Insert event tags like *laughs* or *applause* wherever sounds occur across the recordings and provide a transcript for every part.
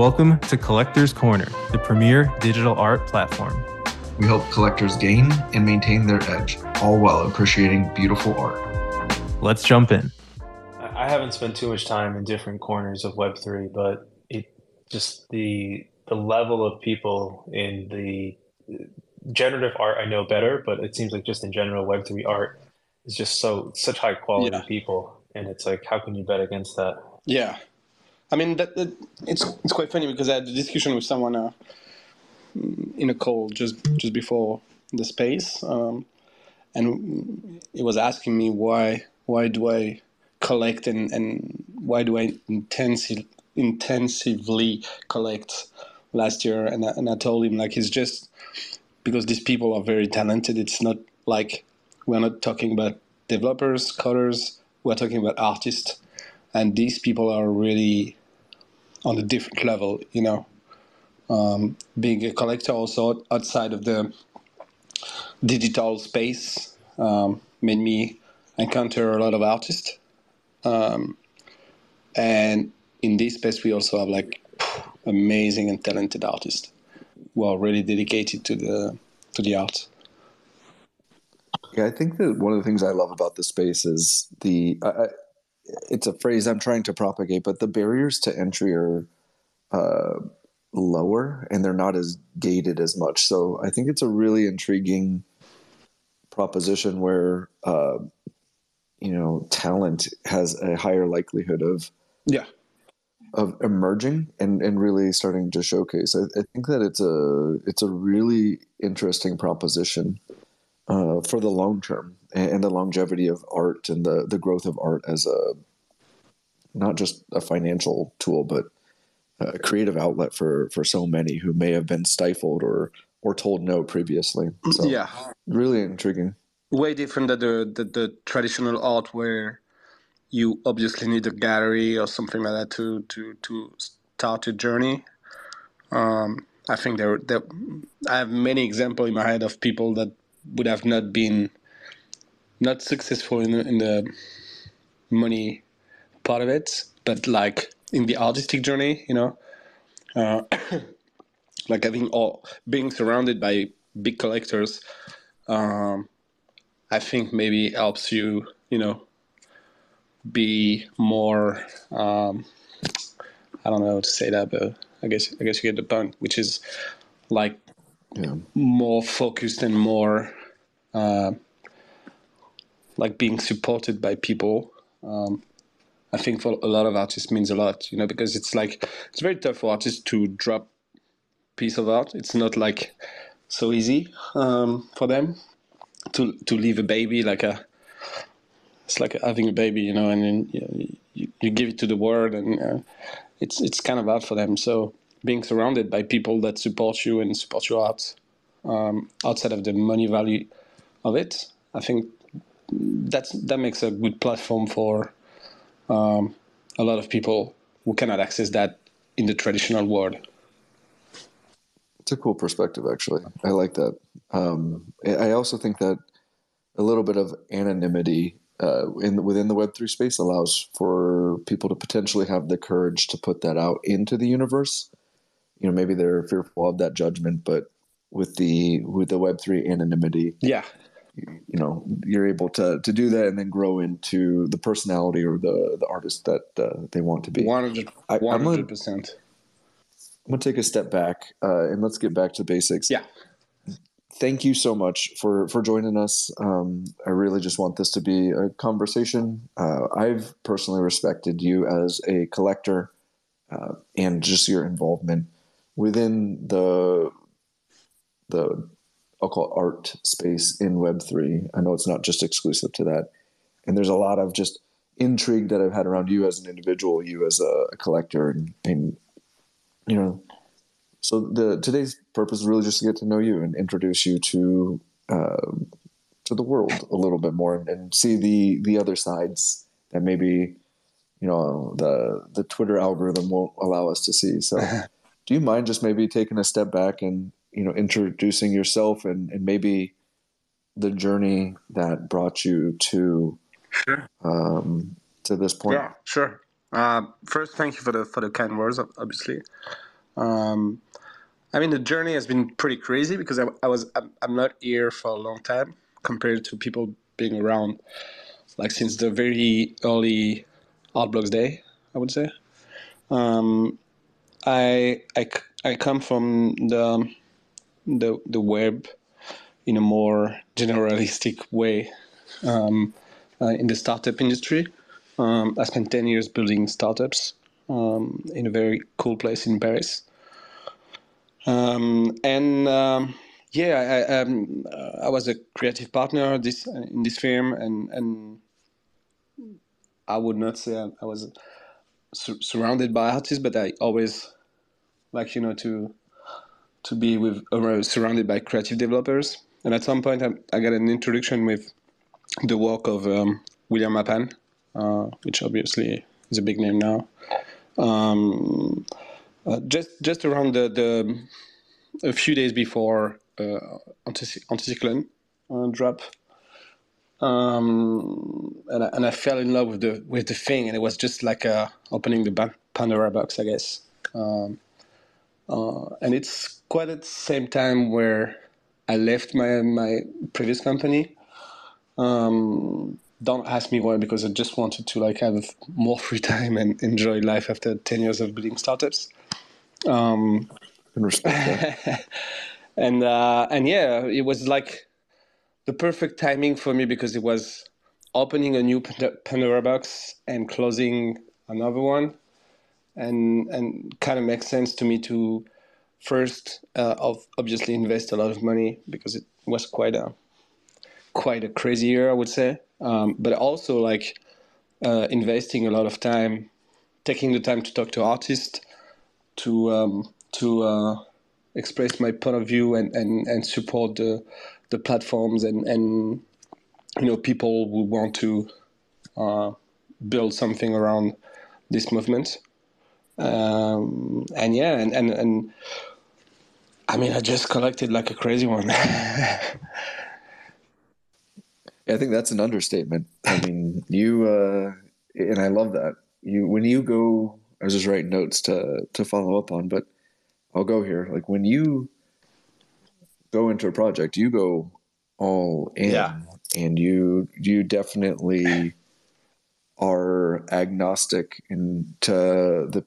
Welcome to Collectors Corner, the premier digital art platform. We help collectors gain and maintain their edge, all while appreciating beautiful art. Let's jump in. I haven't spent too much time in different corners of Web3, but it just the the level of people in the uh, generative art I know better, but it seems like just in general Web3 art is just so such high quality Yeah. people, and it's like how can you bet against that? Yeah, I mean that, that it's it's quite funny because I had a discussion with someone uh, in a call just just before the space, um, and he was asking me why why do I collect and, and why do I intensive, intensively collect last year, and I, and I told him like it's just because these people are very talented. It's not like we're not talking about developers, coders. We're talking about artists and these people are really on a different level you know um, being a collector also outside of the digital space um, made me encounter a lot of artists um, and in this space we also have like amazing and talented artists who are really dedicated to the to the art Yeah, I think that one of the things I love about the space is the. I it's a phrase I'm trying to propagate, but the barriers to entry are uh, lower and they're not as gated as much. So I think it's a really intriguing proposition where uh, you know talent has a higher likelihood of yeah of emerging and, and really starting to showcase. I, I think that it's a it's a really interesting proposition uh, for the long term and, the longevity of art and the the growth of art as a not just a financial tool, but a creative outlet for for so many who may have been stifled or or told no previously. So yeah really intriguing. way different than the, the, the traditional art where you obviously need a gallery or something like that to to, to start a journey. Um, I think there, there I have many examples in my head of people that would have not been not successful in the, in the money part of it, but like in the artistic journey, you know, uh, *coughs* like having all being surrounded by big collectors. Um, I think maybe helps you, you know, be more. Um, I don't know how to say that, but I guess I guess you get the point, which is like Yeah. more focused and more uh, like being supported by people. Um, I think for a lot of artists means a lot, you know, because it's like it's very tough for artists to drop piece of art. It's not like so easy um, for them to to leave a baby like a it's like having a baby you know and then you, you, give it to the world and uh, it's it's kind of hard for them so being surrounded by people that support you and support your art um, outside of the money value of it i think that's that makes a good platform for um, a lot of people who cannot access that in the traditional world It's a cool perspective, actually. I like that. Um, I I also think that a little bit of anonymity uh, in within the Web three space allows for people to potentially have the courage to put that out into the universe. You know, maybe they're fearful of that judgment, but with the with the Web three anonymity, yeah you know, you're able to to do that and then grow into the personality or the the artist that uh, they want to be. 100 I- I'm a- 100% I'm gonna take a step back uh, and let's get back to basics. yeah thank you so much for for joining us. Um, I really just want this to be a conversation. Uh, I've personally respected you as a collector uh, and just your involvement within the the I'll call art space in Web three. I know it's not just exclusive to that, and there's a lot of just intrigue that I've had around you as an individual, you as a, collector, and, and you know so the today's purpose is really just to get to know you and introduce you to uh, to the world a little bit more and, and see the the other sides that maybe you know the the Twitter algorithm won't allow us to see. So, *laughs* do you mind just maybe taking a step back and you know introducing yourself and and maybe the journey that brought you to sure um, to this point? Yeah, sure. Uh, first, thank you for the for the kind words, obviously. Um, I mean, the journey has been pretty crazy because I, I was I'm, I'm not here for a long time compared to people being around like since the very early Art Blocks day, I would say. Um, I, I I come from the the the web in a more generalistic way um, uh, in the startup industry. Um, I spent ten years building startups um, in a very cool place in Paris. Um, and um, yeah, I, um, I, was a creative partner this in this firm, and and I would not say I was su- surrounded by artists, but I always like you know to to be with uh, surrounded by creative developers. And at some point, I, I got an introduction with the work of um, William Mapan, uh, which obviously is a big name now. Um, uh, just just around the, the a few days before uh, Anticyclone uh, drop, um, and, I, and I fell in love with the with the thing, and it was just like uh, opening the Pandora box, I guess. Um, uh, and it's quite at the same time where I left my my previous company. Um, don't ask me why, because I just wanted to like have more *laughs* free time and enjoy life after ten years of building startups. Um, *laughs* and uh, and yeah, it was like the perfect timing for me because it was opening a new Pandora box and closing another one, and and kind of makes sense to me to first uh, obviously invest a lot of money because it was quite a quite a crazy year, I would say, um, but also like uh, investing a lot of time, taking the time to talk to artists, to um, to uh, express my point of view and, and, and support the the platforms and, and you know people who want to uh, build something around this movement. Um, and yeah, and, and and I mean, I just collected like a crazy one. *laughs* I think that's an understatement. I mean, you uh, and I love that. You when you go, I was just writing notes to to follow up on, but I'll go here. Like when you go into a project, you go all in, yeah. and you you definitely are agnostic and to the.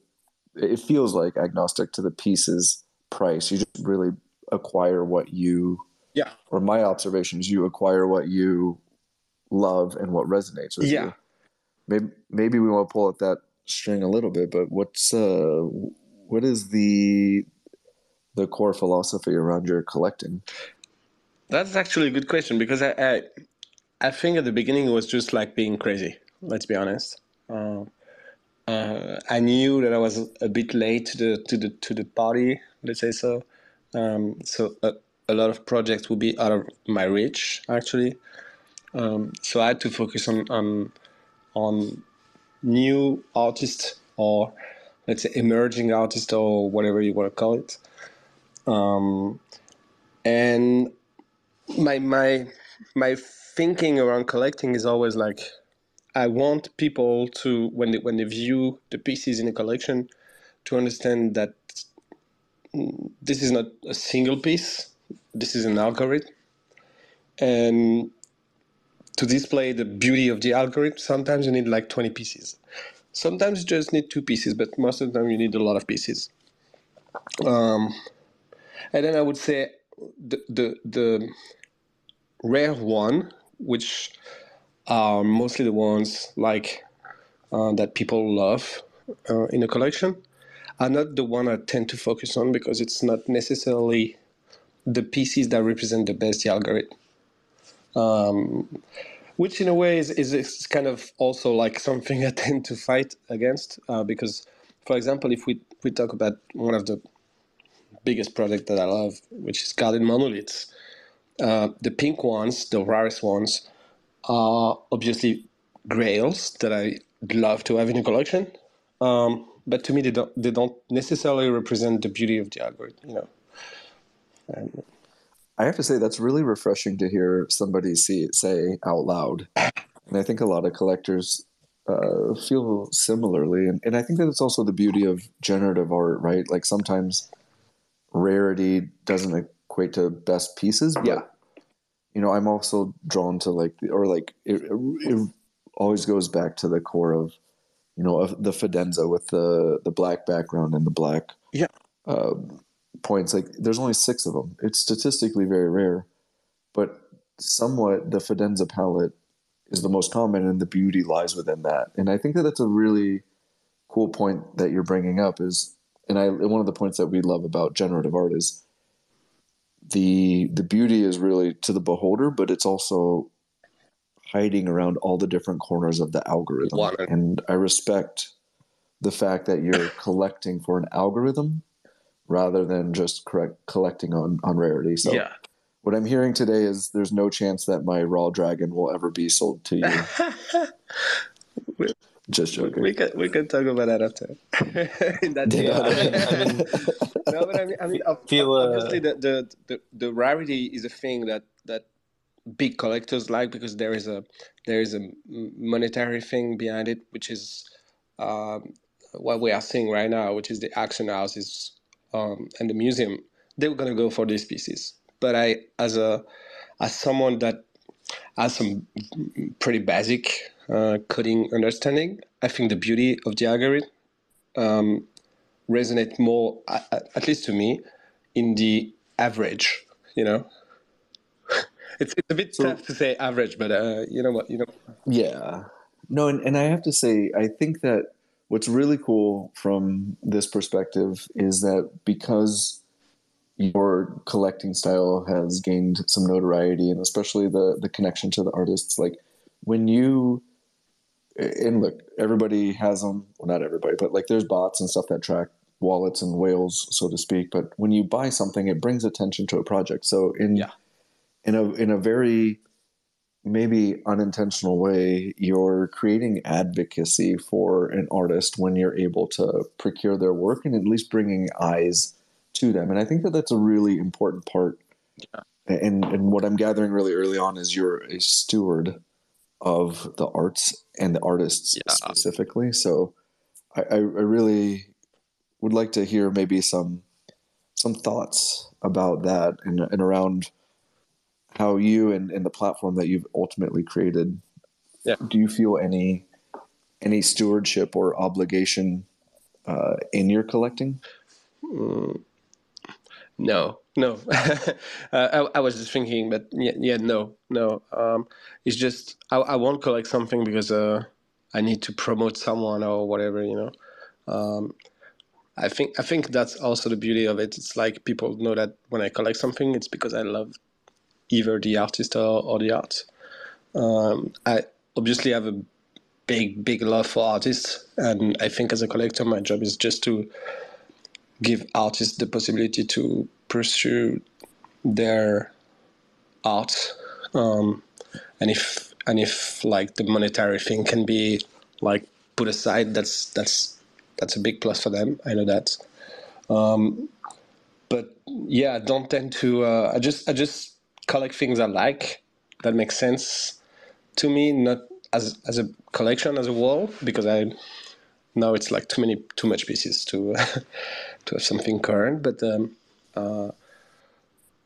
It feels like agnostic to the pieces price. You just really acquire what you. Yeah. Or my observation is you acquire what you love and what resonates with yeah. you. Maybe maybe we want to pull at that string a little bit, but what's uh what is the the core philosophy around your collecting? That's actually a good question because I, I, I think at the beginning it was just like being crazy. Let's be honest. Uh, uh, I knew that I was a bit late to the to the to the party. Let's say so. Um, so a, a, lot of projects would be out of my reach actually. Um, so I had to focus on on on new artists or let's say emerging artists or whatever you want to call it. Um, and my my my thinking around collecting is always like I want people to when they when they view the pieces in a collection to understand that this is not a single piece. This is an algorithm, and to display the beauty of the algorithm, sometimes you need like twenty pieces. Sometimes you just need two pieces, but most of the time you need a lot of pieces. Um, and then I would say the the, the rare one, which are mostly the ones like uh, that people love uh, in a collection, are not the one I tend to focus on because it's not necessarily the pieces that represent the best the algorithm. Um, which in a way is, is, is, kind of also like something *laughs* I tend to fight against uh, because, for example, if we, we talk about one of the biggest project that I love, which is Garden Monoliths. Uh, the pink ones, the rarest ones, are obviously grails that I love to have in a collection. Um, but to me, they don't they don't necessarily represent the beauty of the algorithm. You know. And, I have to say that's really refreshing to hear somebody see it say out loud. And I think a lot of collectors uh, feel similarly, and, and I think that it's also the beauty of generative art, right? Like sometimes rarity doesn't equate to best pieces, but Yeah. you know, I'm also drawn to like, or like it, it always goes back to the core of, you know, of the Fidenza with the the black background and the black Yeah. uh, points. Like, there's only six of them. It's statistically very rare, but somewhat the Fidenza palette is the most common, and the beauty lies within that. And I think that that's a really cool point that you're bringing up. Is and I one of the points that we love about generative art is the the beauty is really to the beholder, but it's also hiding around all the different corners of the algorithm. One- And I respect the fact that you're *coughs* collecting for an algorithm rather than just correct collecting on on rarity. So yeah. what I'm hearing today is there's no chance that my raw dragon will ever be sold to you. *laughs* Just joking. we can we can talk about that after. In that Yeah, I mean- I *laughs* mean- no, but I mean, I mean, Feel, uh, the, the the the rarity is a thing that that big collectors like because there is a there is a monetary thing behind it, which is um, what we are seeing right now, which is the auction houses um, and the museum. They were gonna go for these pieces, but I, as a as someone that has some pretty basic uh, coding understanding, I think the beauty of the algorithm um, resonate more, at, at least to me, in the average. You know, *laughs* it's it's a bit tough to say average, but uh, you know what? You know, Yeah. No, and, and I have to say, I think that what's really cool from this perspective is that because your collecting style has gained some notoriety and especially the the connection to the artists, like when you and look, everybody has them. Well, not everybody, but like there's bots and stuff that track wallets and whales, so to speak. But when you buy something, it brings attention to a project. So in Yeah. in a in a very maybe unintentional way, you're creating advocacy for an artist when you're able to procure their work and at least bringing eyes to them. And I think that that's a really important part. And and what I'm gathering really early on is you're a steward of the arts and the artists Yeah. specifically. So I, I, I really would like to hear maybe some some thoughts about that and, and around how you and, and the platform that you've ultimately created Yeah. do you feel any any stewardship or obligation uh, in your collecting Mm, no, no. *laughs* uh, I, I was just thinking, but yeah, yeah no, no. Um, it's just I, I won't collect something because uh, I need to promote someone or whatever, you know. Um, I think I think that's also the beauty of it. It's like people know that when I collect something, it's because I love either the artist or, or the art. Um, I obviously have a big, big love for artists, and I think as a collector, my job is just to give artists the possibility to pursue their art um, and if and if like the monetary thing can be like put aside that's that's that's a big plus for them i know that. Um, but yeah i don't tend to uh, i just i just collect things i like. That makes sense to me not as as a collection as a whole because i now it's like too many too much pieces to *laughs* to have something current but um, uh,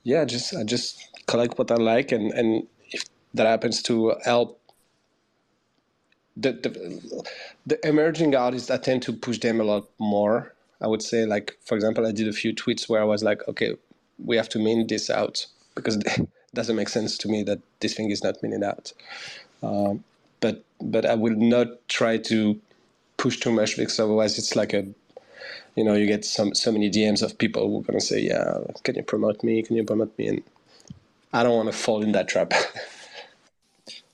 yeah just i just collect what i like and and if that happens to help the, the the emerging artists i tend to push them a lot more i would say. Like for example i did a few tweets where i was like okay we have to mint this out because *laughs* it doesn't make sense to me that this thing is not minted out. Um, but but i will not try to push too much because otherwise it's like a you know you get some so many dms of people who are going to say yeah can you promote me? Can you promote me? And i don't want to fall in that trap. *laughs*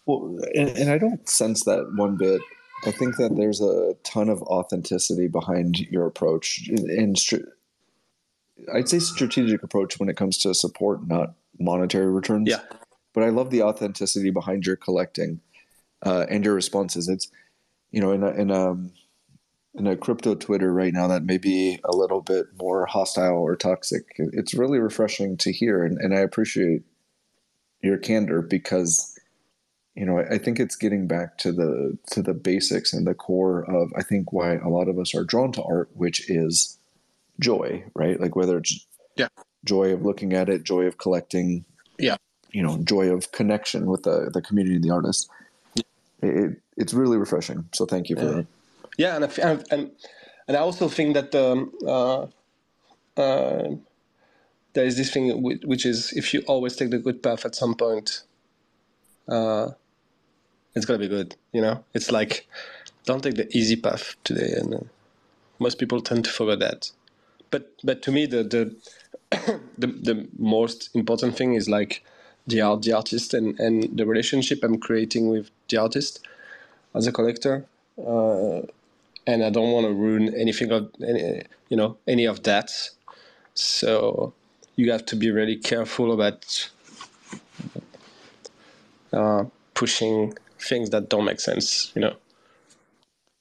Well and, and i don't sense that one bit. I think that there's a ton of authenticity behind your approach and i'd say strategic approach when it comes to support not monetary returns. Yeah. But i love the authenticity behind your collecting uh, and your responses. It's you know in a, in a in a crypto Twitter right now that may be a little bit more hostile or toxic. It's really refreshing to hear, and, and I appreciate your candor because you know, I, I think it's getting back to the to the basics and the core of I think why a lot of us are drawn to art, which is joy, right? Like whether it's Yeah. joy of looking at it, joy of collecting, Yeah. you know, joy of connection with the the community and the artist. It, it, it's really refreshing. So thank you for Yeah. that. Yeah, and I, and and I also think that um, uh, uh, there is this thing which, which is if you always take the good path at some point, uh, it's gonna be good. You know, it's like don't take the easy path today, and uh, most people tend to forget that. But but to me, the the *coughs* the, the most important thing is like the art, the artist, and and the relationship I'm creating with the artist as a collector. Uh, and I don't want to ruin anything of any, you know any of that. So you have to be really careful about uh, pushing things that don't make sense. You know.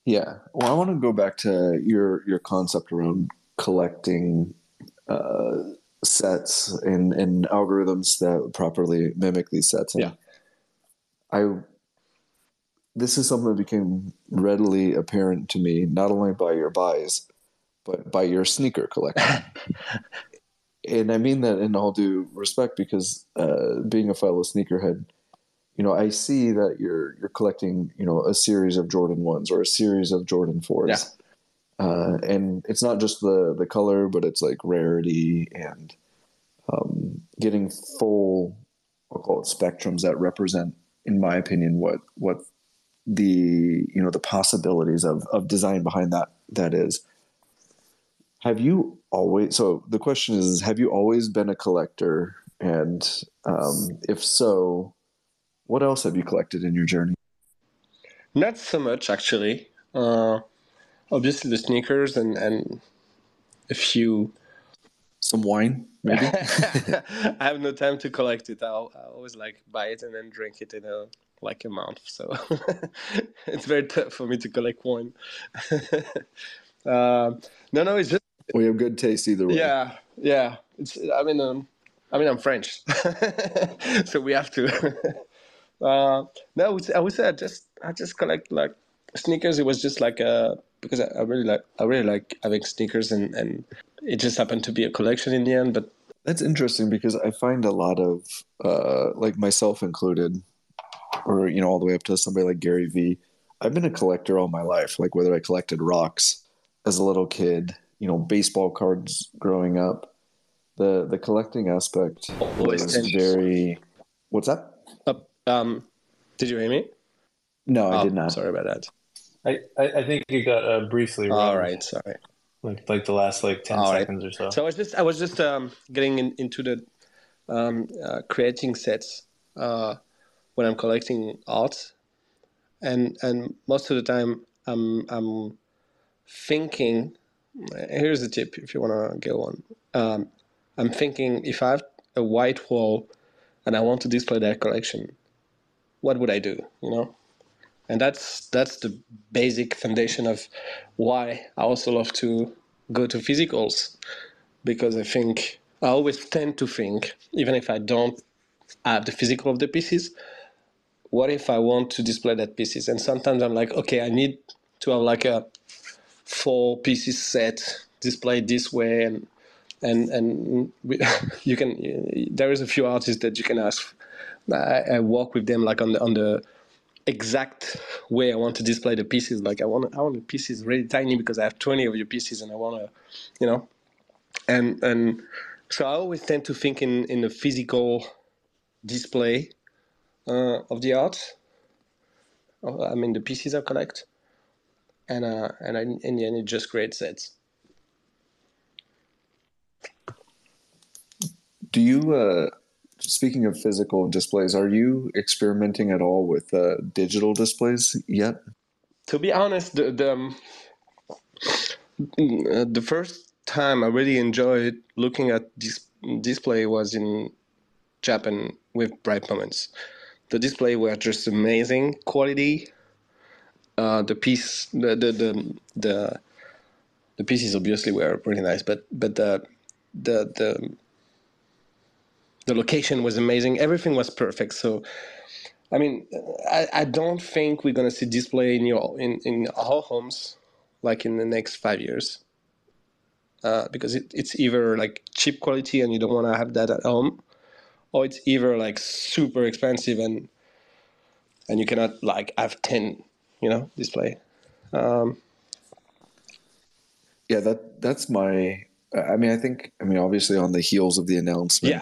Yeah. Well, I want to go back to your your concept around collecting uh, sets and and algorithms that properly mimic these sets. And Yeah. I this is something that became readily apparent to me not only by your buys but by your sneaker collection. *laughs* and I mean that in all due respect because uh, being a fellow sneakerhead, you know, I see that you're you're collecting, you know, a series of Jordan ones or a series of Jordan fours. Yeah. Uh, and it's not just the the color, but it's like rarity and um, getting full, I'll call it spectrums that represent, in my opinion, what what the you know the possibilities of of design behind that that is. Have you always? So the question is: Have you always been a collector? And um, if so, what else have you collected in your journey? Not so much actually. Uh, obviously the sneakers and and a few. Some wine, maybe. *laughs* I have no time to collect it. I'll, I always like buy it and then drink it in a like a month. So *laughs* it's very tough for me to collect wine. uh, *laughs* no, no, it's just we have good taste either way. yeah, yeah. It's I mean um, I mean I'm French, *laughs* so we have to. uh, no, I would, say, I would say I just I just collect like sneakers. It was just like a because I, I really like I really like having sneakers and and it just happened to be a collection in the end. But That's interesting because I find a lot of, uh, like myself included, or you know, all the way up to somebody like Gary Vee. I've been a collector all my life. Like whether I collected rocks as a little kid, you know, baseball cards growing up. The the collecting aspect Always was tends- very. What's that? uh, um, did you hear me? No, I Oh, did not. Sorry about that. I, I, I think you got uh, briefly wrong. All right, sorry. Like like the last like ten All right. seconds or so. So I was just I was just um, getting in, into the um, uh, creating sets uh, when I'm collecting art, and and most of the time I'm I'm thinking. Here's a tip if you want to go on. Um, I'm thinking if I have a white wall and I want to display that collection, what would I do? You know, and that's that's the basic foundation of why I also love to go to physicals because I think I always tend to think, even if I don't have the physical of the pieces, what if I want to display that pieces? And sometimes I'm like, okay, I need to have like a four pieces set displayed this way, and and and we, *laughs* you can. There is a few artists that you can ask. I, I work with them like on the on the exact way I want to display the pieces. Like I want I want the pieces really tiny because I have twenty of your pieces and I want to, you know, and and so I always tend to think in in the physical display uh, of the art. I mean the pieces I collect, and uh, and I, in the end it just creates sets. Do you? Uh, speaking of physical displays, are you experimenting at all with uh, digital displays yet? To be honest, the the, um, uh, the first time I really enjoyed looking at this display was in Japan with Bright Moments. The display were just amazing quality. Uh, the piece, the the the the, the pieces obviously were pretty nice, but but the the the the location was amazing. Everything was perfect. So I mean, I, I don't think we're gonna see display in your in, in our homes like in the next five years. Uh, because it, it's either like cheap quality and you don't want to have that at home, or it's either like super expensive and and you cannot like have ten, you know, display. Um, yeah, that that's my. I mean, I think. I mean, obviously, on the heels of the announcement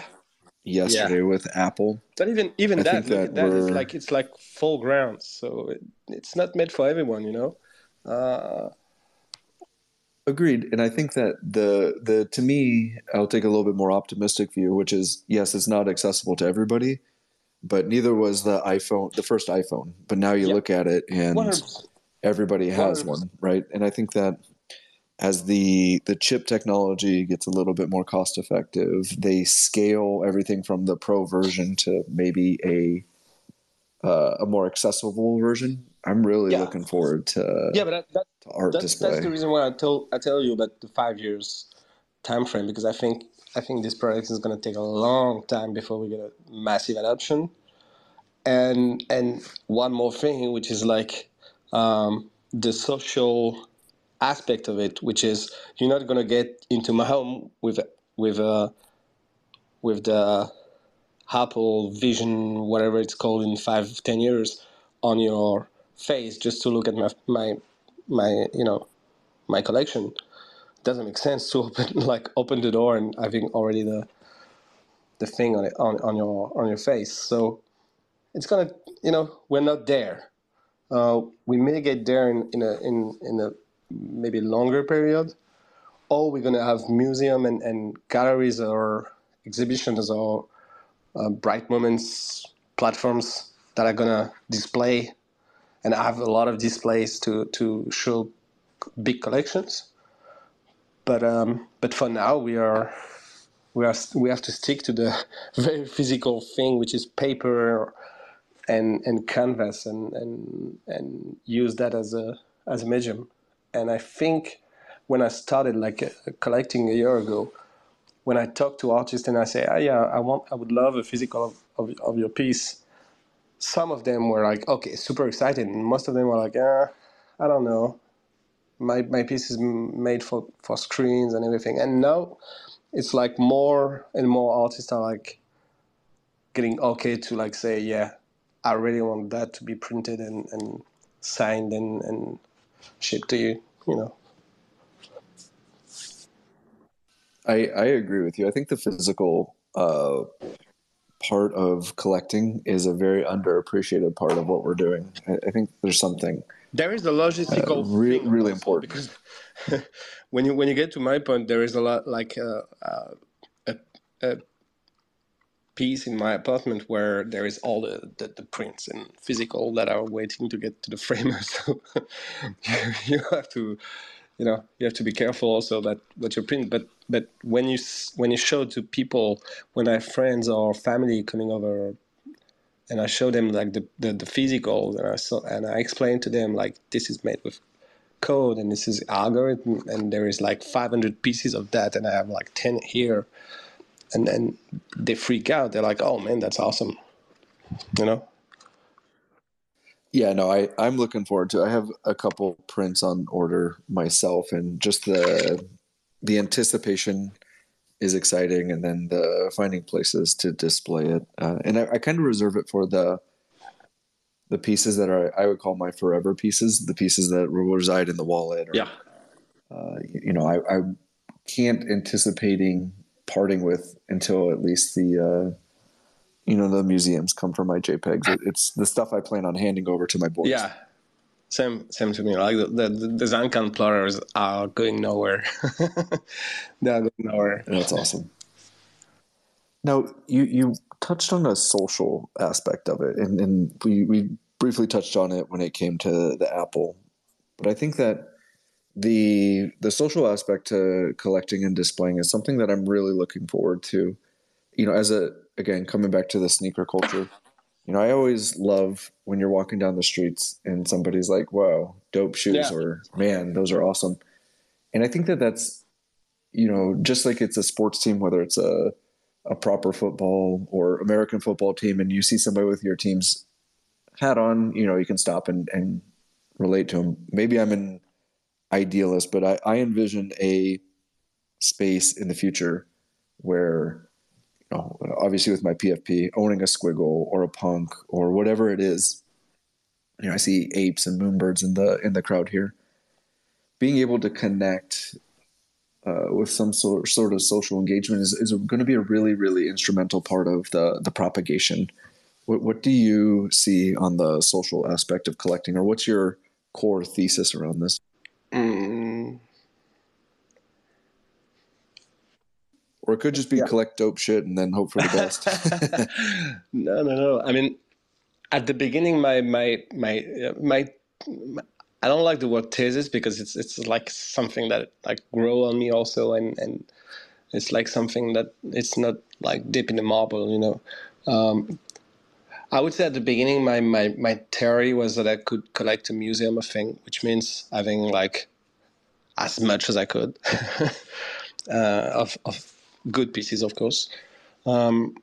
yeah, yesterday with Apple, but even even I that that that is like it's like full ground, so it, it's not made for everyone, you know. Uh, Agreed, and I think that the the to me, I'll take a little bit more optimistic view, which is yes, it's not accessible to everybody, but neither was the iPhone, the first iPhone. But now you Yeah. look at it, and 100%. everybody has 100%. one, right? And I think that as the the chip technology gets a little bit more cost effective, they scale everything from the pro version to maybe a uh, a more accessible version. I'm really Yeah. looking forward to, yeah, but that, that to art that's, that's the reason why I tell I tell you about the five years time frame because I think I think this product is going to take a long time before we get a massive adoption. And and one more thing, which is like um, the social aspect of it, which is you're not going to get into my home with with uh, with the Apple Vision, whatever it's called, in five ten years on your face just to look at my my my you know my collection. Doesn't make sense to *laughs* open like open the door and having already the the thing on it on, on your on your face. So it's gonna you know we're not there. Uh, we get there in, in a in, in a maybe longer period. Or we're gonna have museum and, and galleries or exhibitions or uh, bright moments platforms that are gonna display and I have a lot of displays to to show big collections. But um, but for now we are we are we have to stick to the *laughs* very physical thing, which is paper and and canvas, and and and use that as a as a medium. And I think when I started like uh, collecting a year ago, when I talk to artists and I say, oh, yeah, I want I would love a physical of, of, of your piece some of them were like, okay, super excited, and most of them were like, uh, I don't know. My my piece is made for for screens and everything, and now it's like more and more artists are like getting okay to like say, yeah, I really want that to be printed and, and signed and, and shipped to you, you know. I, I agree with you. I think the physical uh, part of collecting is a very underappreciated part of what we're doing. I, I think there's something. There is the logistical Uh, re- really important. because *laughs* when you when you get to my point, there is a lot like uh, uh, a, a piece in my apartment where there is all the, the, the prints and physical that are waiting to get to the framer. *laughs* So *laughs* you have to you know you have to be careful also about what you print. But but when you when you show to people when I have friends or family coming over and I show them like the, the, the physical and I saw, and I explain to them like this is made with code and this is algorithm and there is like 500 pieces of that and I have like 10 here and then they freak out they're like oh man that's awesome you know Yeah, no, I, I'm looking forward to. I have a couple prints on order myself, and just the the anticipation is exciting, and then the finding places to display it. Uh, and I, I kind of reserve it for the the pieces that are I would call my forever pieces, the pieces that will reside in the wallet. Or, yeah uh, you know, I, I can't anticipating parting with until at least the uh, you know the museums come from my JPEGs. It, it's the stuff I plan on handing over to my boys. yeah same same to me like the, the, the design plotters are going nowhere *laughs* they are going nowhere that's awesome. Now you you touched on a social aspect of it, and, and we we briefly touched on it when it came to the Apple, but I think that the the social aspect to collecting and displaying is something that I'm really looking forward to. You know, as a again coming back to the sneaker culture, you know, I always love when you're walking down the streets and somebody's like, "Wow, dope shoes," Yeah. or "Man, those are awesome," and I think that that's you know, just like it's a sports team, whether it's a a proper football or American football team, and you see somebody with your team's hat on, you know, you can stop and, and relate to them. Maybe I'm an idealist, but I, I envision a space in the future where, know, obviously with my PFP, owning a squiggle or a punk or whatever it is, you know, I see apes and moonbirds in the in the crowd here. Being able to connect uh, with some sort sort of social engagement is, is going to be a really really instrumental part of the the propagation. What what do you see on the social aspect of collecting, or what's your core thesis around this? Mm, Or it could just be Yeah. collect dope shit and then hope for the best. *laughs* no, no, no. I mean, at the beginning, my my my uh, my, my I don't like the word thesis because it's it's like something that like grow on me also, and and it's like something that it's not like deep in the marble, you know. Um, I would say at the beginning, my, my, my theory was that I could collect a museum of things, which means having like as much as I could *laughs* uh, of, of good pieces, of course. Um,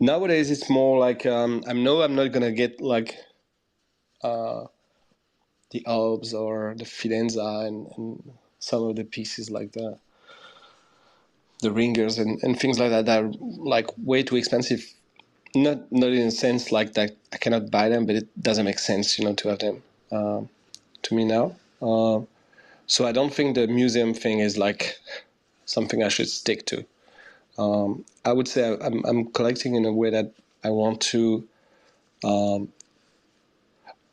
nowadays, it's more like um, I know I'm not gonna get like uh, the Alps or the Fidenza and, and some of the pieces like the the ringers and, and things like that that are like way too expensive not not in a sense like that I cannot buy them, but it doesn't make sense, you know, to have them um, to me now. Uh, so I don't think the museum thing is like something I should stick to. Um, I would say I'm I'm collecting in a way that I want to. Um,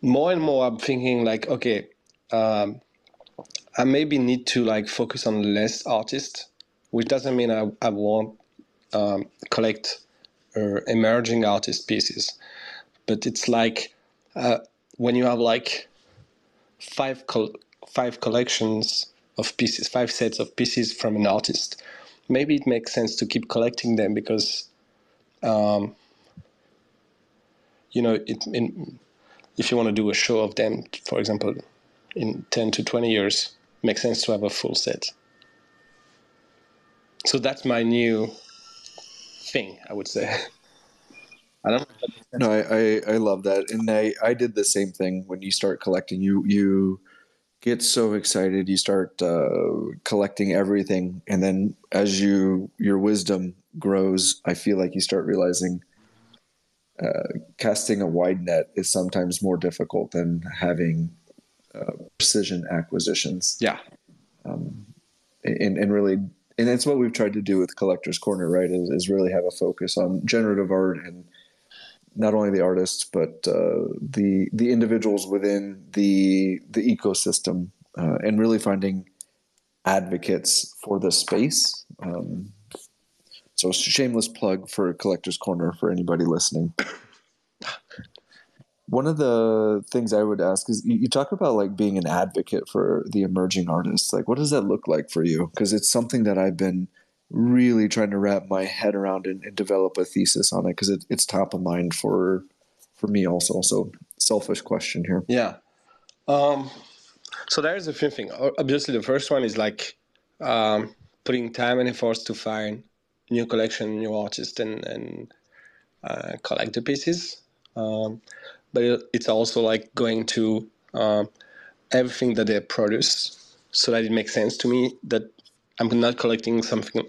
more and more, I'm thinking like, okay, um, I maybe need to like focus on less artists, which doesn't mean I I won't um, collect uh, emerging artist pieces. But it's like uh, when you have like five col- five collections of pieces, five sets of pieces from an artist. Maybe it makes sense to keep collecting them because, um, you know, it, in, if you want to do a show of them, for example, in ten to twenty years, makes sense to have a full set. So that's my new thing, I would say. *laughs* I don't. No, I, I, I love that. And I, I did the same thing when you start collecting. You you get so excited, you start uh, collecting everything, and then as you your wisdom grows, I feel like you start realizing uh, casting a wide net is sometimes more difficult than having uh, precision acquisitions. Yeah. Um, and and really, and that's what we've tried to do with Collectors Corner, right? Is, is really have a focus on generative art and not only the artists but uh, the the individuals within the the ecosystem uh, and really finding advocates for the space. Um, so shameless plug for collectors corner for anybody listening. *coughs* One of the things i would ask is you, you talk about like being an advocate for the emerging artists. Like what does that look like for you? Because it's something that i've been really trying to wrap my head around and, and develop a thesis on it because it, it's top of mind for for me also. So selfish question here. Yeah. Um, so there's a few things. Obviously, the first one is like um, putting time and efforts to find new collection, new artists, and and uh, collect the pieces. Um, but it, it's also like going to um, everything that they produce, so that it makes sense to me that I'm not collecting something.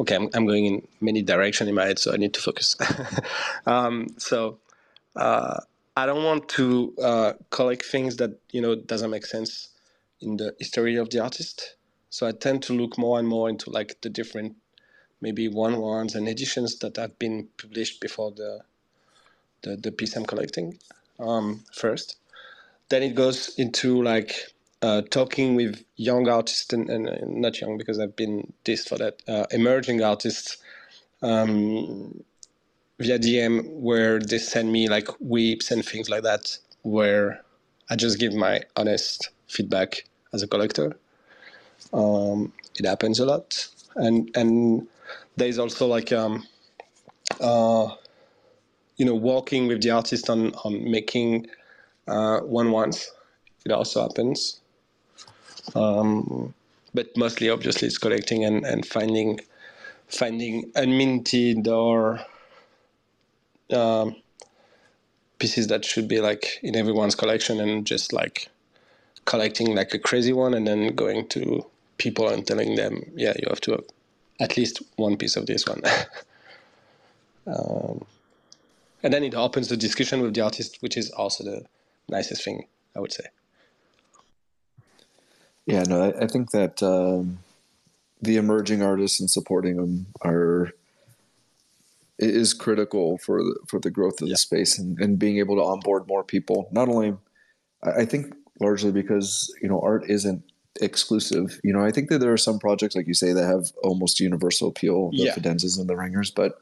Okay, I'm, I'm going in many directions in my head, so I need to focus. *laughs* um, so uh, I don't want to uh, collect things that you know doesn't make sense in the history of the artist. So I tend to look more and more into like the different, maybe one ones and editions that have been published before the the, the piece I'm collecting um, first. Then it goes into like uh, talking with young artists and, and, not young because I've been dissed for that uh, emerging artists um, via DM where they send me like WIPs and things like that where I just give my honest feedback as a collector. Um, it happens a lot, and and there's also like um, uh, you know working with the artist on on making uh, one ones. It also happens, um, but mostly obviously it's collecting and, and finding finding unminted or um, pieces that should be like in everyone's collection and just like collecting like a crazy one and then going to people and telling them, yeah, you have to have at least one piece of this one. *laughs* um, and then it opens the discussion with the artist, which is also the nicest thing, I would say. Yeah, no, I, I think that um, the emerging artists and supporting them are is critical for the for the growth of yeah. the space and, and being able to onboard more people. Not only, I think largely because you know art isn't exclusive. You know, I think that there are some projects like you say that have almost universal appeal, the yeah. Fidenzas and the Ringers, but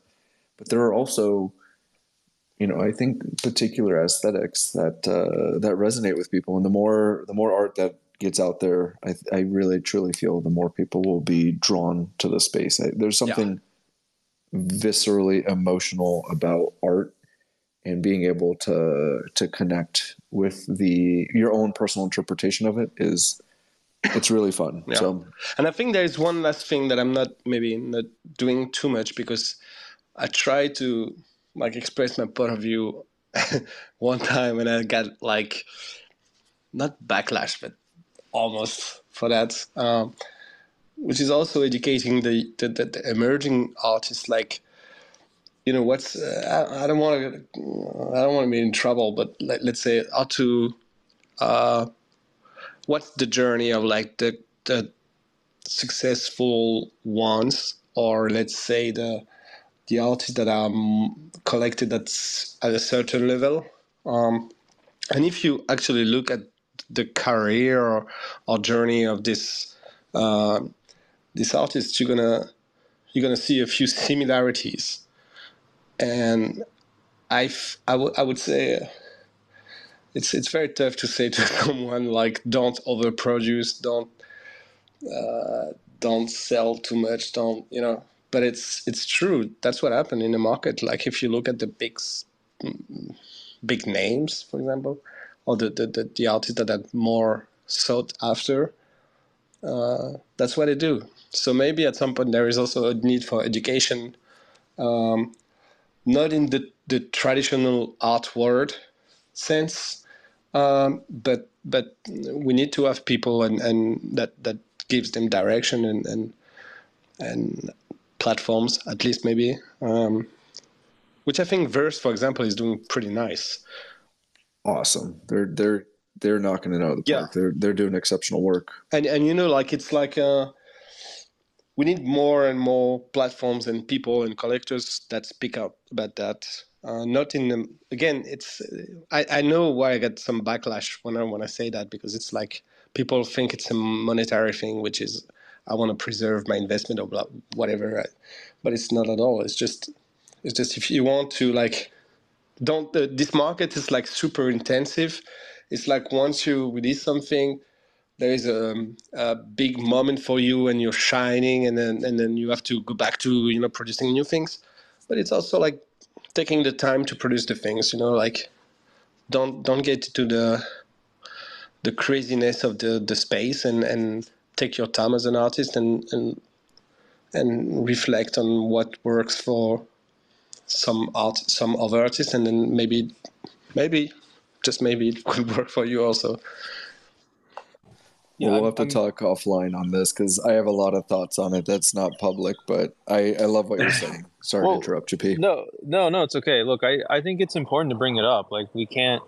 but there are also you know, I think particular aesthetics that uh, that resonate with people, and the more the more art that gets out there, I, I really truly feel the more people will be drawn to the space. I, there's something yeah. viscerally emotional about art and being able to to connect with the your own personal interpretation of it is it's really fun. Yeah. So, and I think there is one last thing that I'm not maybe not doing too much because I try to like express my point of view *laughs* one time and I got like not backlash but almost for that, um, which is also educating the, the, the, emerging artists. Like, you know, what's uh, I, I, don't want to I don't want to be in trouble, but let, us say how to uh, what's the journey of like the the successful ones, or let's say the the artists that are collected at at a certain level. Um, and if you actually look at the career or, or journey of this uh, this artist, you're gonna you're gonna see a few similarities, and I I would I would say it's it's very tough to say to *laughs* someone like don't overproduce, don't uh, don't sell too much, don't you know. But it's it's true. That's what happened in the market. Like if you look at the big big names, for example, or the, the, the, the artists that are more sought after. Uh, that's what they do. So maybe at some point there is also a need for education, um, not in the, the traditional art world sense, um, but but we need to have people and, and that that gives them direction and and, and platforms at least maybe, um, which I think Verse, for example, is doing pretty nice awesome. They're they're they're knocking it out of the yeah. park. They're they're doing exceptional work. And and you know, like it's like uh, we need more and more platforms and people and collectors that speak out about that. Uh, not in the again, it's I, I know why I get some backlash when I when I say that because it's like people think it's a monetary thing, which is I want to preserve my investment or blah, whatever, but it's not at all. It's just it's just if you want to like don't uh, this market is like super intensive. It's like once you release something there is a, a, big moment for you and you're shining and then and then you have to go back to you know producing new things. But it's also like taking the time to produce the things you know like don't don't get to the the craziness of the the space and and take your time as an artist and and and reflect on what works for some art, some other artists, and then maybe, maybe, just maybe it *laughs* could work for you also. Yeah, we'll have to I'm, talk offline on this because I have a lot of thoughts on it that's not public, but I, I love what you're saying. *coughs* Sorry well, to interrupt you, P. No, no, no, it's okay. Look, I, I think it's important to bring it up. Like, we can't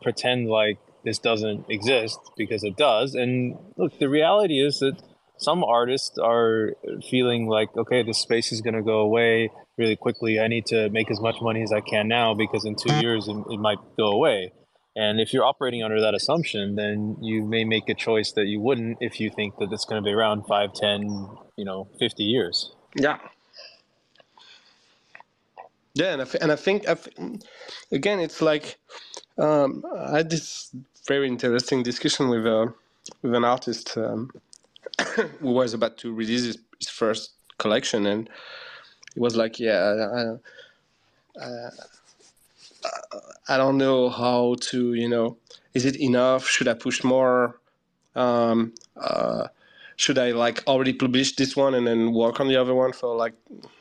pretend like this doesn't exist because it does. And look, the reality is that some artists are feeling like, okay, this space is going to go away really quickly. I need to make as much money as I can now because in two years it, it might go away. And if you're operating under that assumption, then you may make a choice that you wouldn't if you think that it's going to be around 5, 10, you know, 50 years. Yeah. Yeah, and I, and I think, I again, it's like um, I had this very interesting discussion with, uh, with an artist um, *coughs* who was about to release his, his first collection. And it was like, yeah, I, I, I don't know how to, you know, is it enough? Should I push more? Um, uh, should I like already publish this one and then work on the other one for like,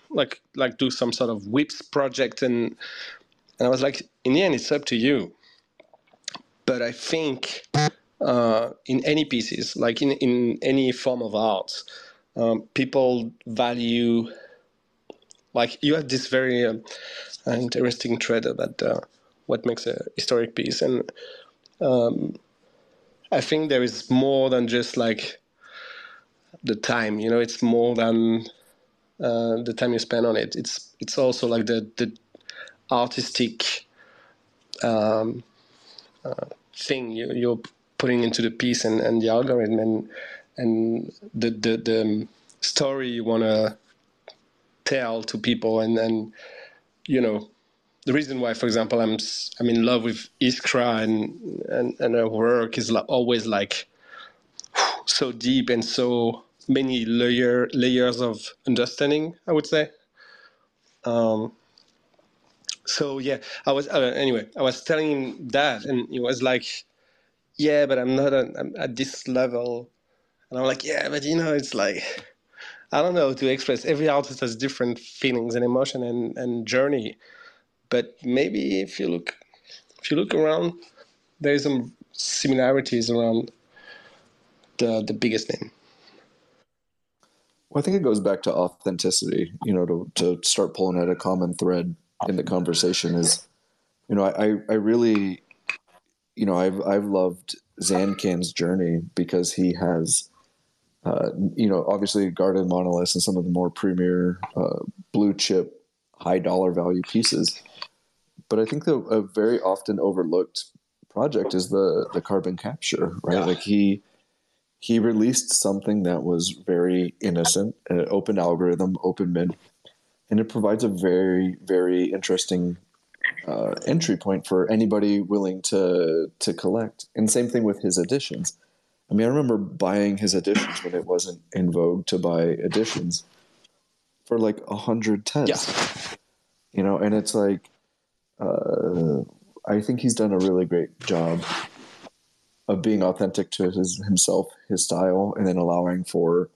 like, like do some sort of WIPs project and and I was like, in the end, it's up to you. But I think uh, in any pieces, like in, in any form of art, um, people value, like you have this very um, interesting thread about uh, what makes a historic piece. And um, I think there is more than just like the time, you know, it's more than uh, the time you spend on it. It's it's also like the the artistic um, uh, thing you, you're putting into the piece and, and the algorithm and and the the, the story you want to tell to people and and you know the reason why for example i'm i'm in love with iskra and and, and her work is always like so deep and so many layer layers of understanding. I would say. Um, so yeah, I was uh, anyway. I was telling him that, and he was like, "Yeah, but I'm not a, I'm at this level," and I'm like, "Yeah, but you know, it's like." I don't know to express. Every artist has different feelings and emotion and, and journey, but maybe if you look, if you look around, there's some similarities around the the biggest name. Well, I think it goes back to authenticity. You know, to to start pulling at a common thread in the conversation is, you know, I I really, you know, I've I've loved Zancan's journey because he has, uh, you know, obviously Garden Monoliths and some of the more premier uh, blue chip, high dollar value pieces. But I think the a very often overlooked project is the the carbon capture, right? Yeah. Like he he released something that was very innocent, an open algorithm, open mint, and it provides a very, very interesting uh, entry point for anybody willing to to collect. And same thing with his editions. I mean, I remember buying his editions when it wasn't in vogue to buy editions for like a hundred tens. Yeah. You know, and it's like, uh, I think he's done a really great job of being authentic to his himself, his style, and then allowing for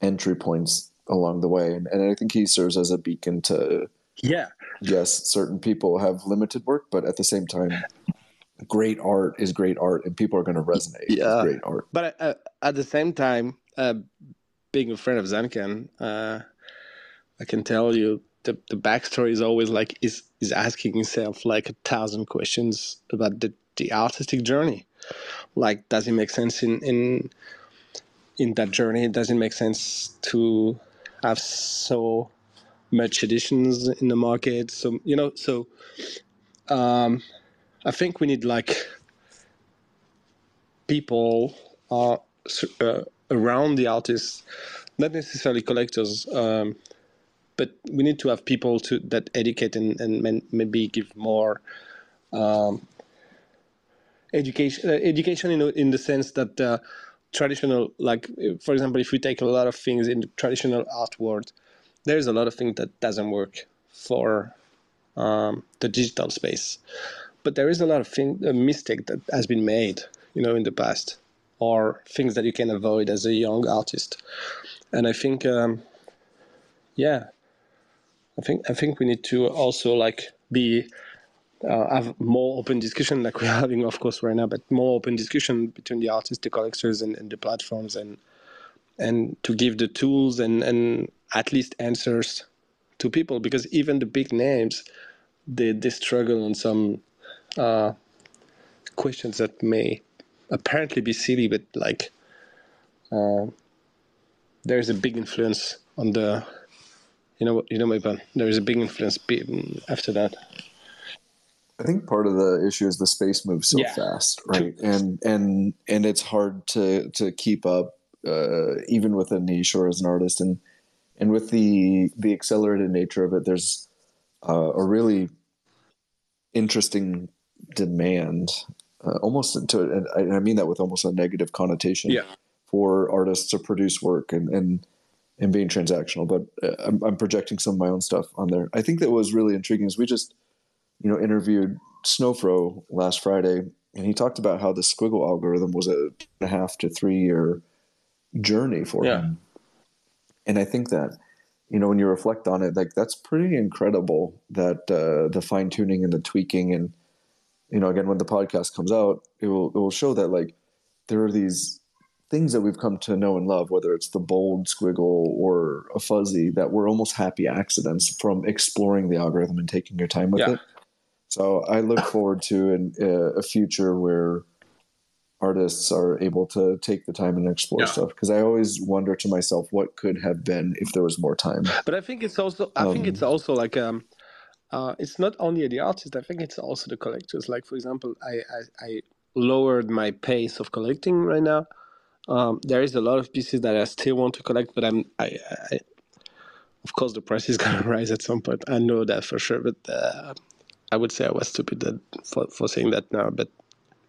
entry points along the way. And, and I think he serves as a beacon to yeah. Yes, certain people have limited work, but at the same time, great art is great art, and people are going to resonate. Yeah, great art. But uh, at the same time, uh, being a friend of Zancan, uh, I can tell you the the backstory is always like is is asking himself like a thousand questions about the the artistic journey like does it make sense in in in that journey does it make sense to have so much editions in the market. So you know so um, i think we need like people uh, around the artists not necessarily collectors um, but we need to have people to that educate and, and maybe give more um, education uh, education in in the sense that uh, traditional like for example if we take a lot of things in the traditional art world there's a lot of things that doesn't work for um, the digital space. But there is a lot of thing, a mistake that has been made you know in the past or things that you can avoid as a young artist. And i think um, yeah i think i think we need to also like be uh, have more open discussion like we're *laughs* having of course right now but more open discussion between the artists the collectors and, and the platforms and and to give the tools and and at least answers to people because even the big names they, they struggle on some uh, questions that may apparently be silly but like uh, there's a big influence on the you know what you know my plan there is a big influence after that I think part of the issue is the space moves so yeah. fast, right? And and and it's hard to to keep up, uh, even with a niche or as an artist, and and with the the accelerated nature of it, there's uh, a really interesting demand, uh, almost to, and I, I mean that with almost a negative connotation, yeah. for artists to produce work and and and being transactional. But uh, I'm, I'm projecting some of my own stuff on there. I think that was really intriguing is we just you know, interviewed Snowfro last Friday, and he talked about how the squiggle algorithm was a a half to three year journey for yeah. him. And I think that, you know when you reflect on it, like that's pretty incredible that uh, the fine tuning and the tweaking and you know again when the podcast comes out, it will it will show that like there are these things that we've come to know and love, whether it's the bold squiggle or a fuzzy, that were almost happy accidents from exploring the algorithm and taking your time with Yeah. it. So I look forward to an, uh, a future where artists are able to take the time and explore Yeah. stuff. Because I always wonder to myself, what could have been if there was more time? But I think it's also I think Um, it's also like um, uh, it's not only the artist. I think it's also the collectors. Like for example, I I, I lowered my pace of collecting right now. Um, there is a lot of pieces that I still want to collect, but I'm I, I of course the price is *laughs* gonna rise at some point. I know that for sure, but uh, I would say I was stupid that, for for saying that now. But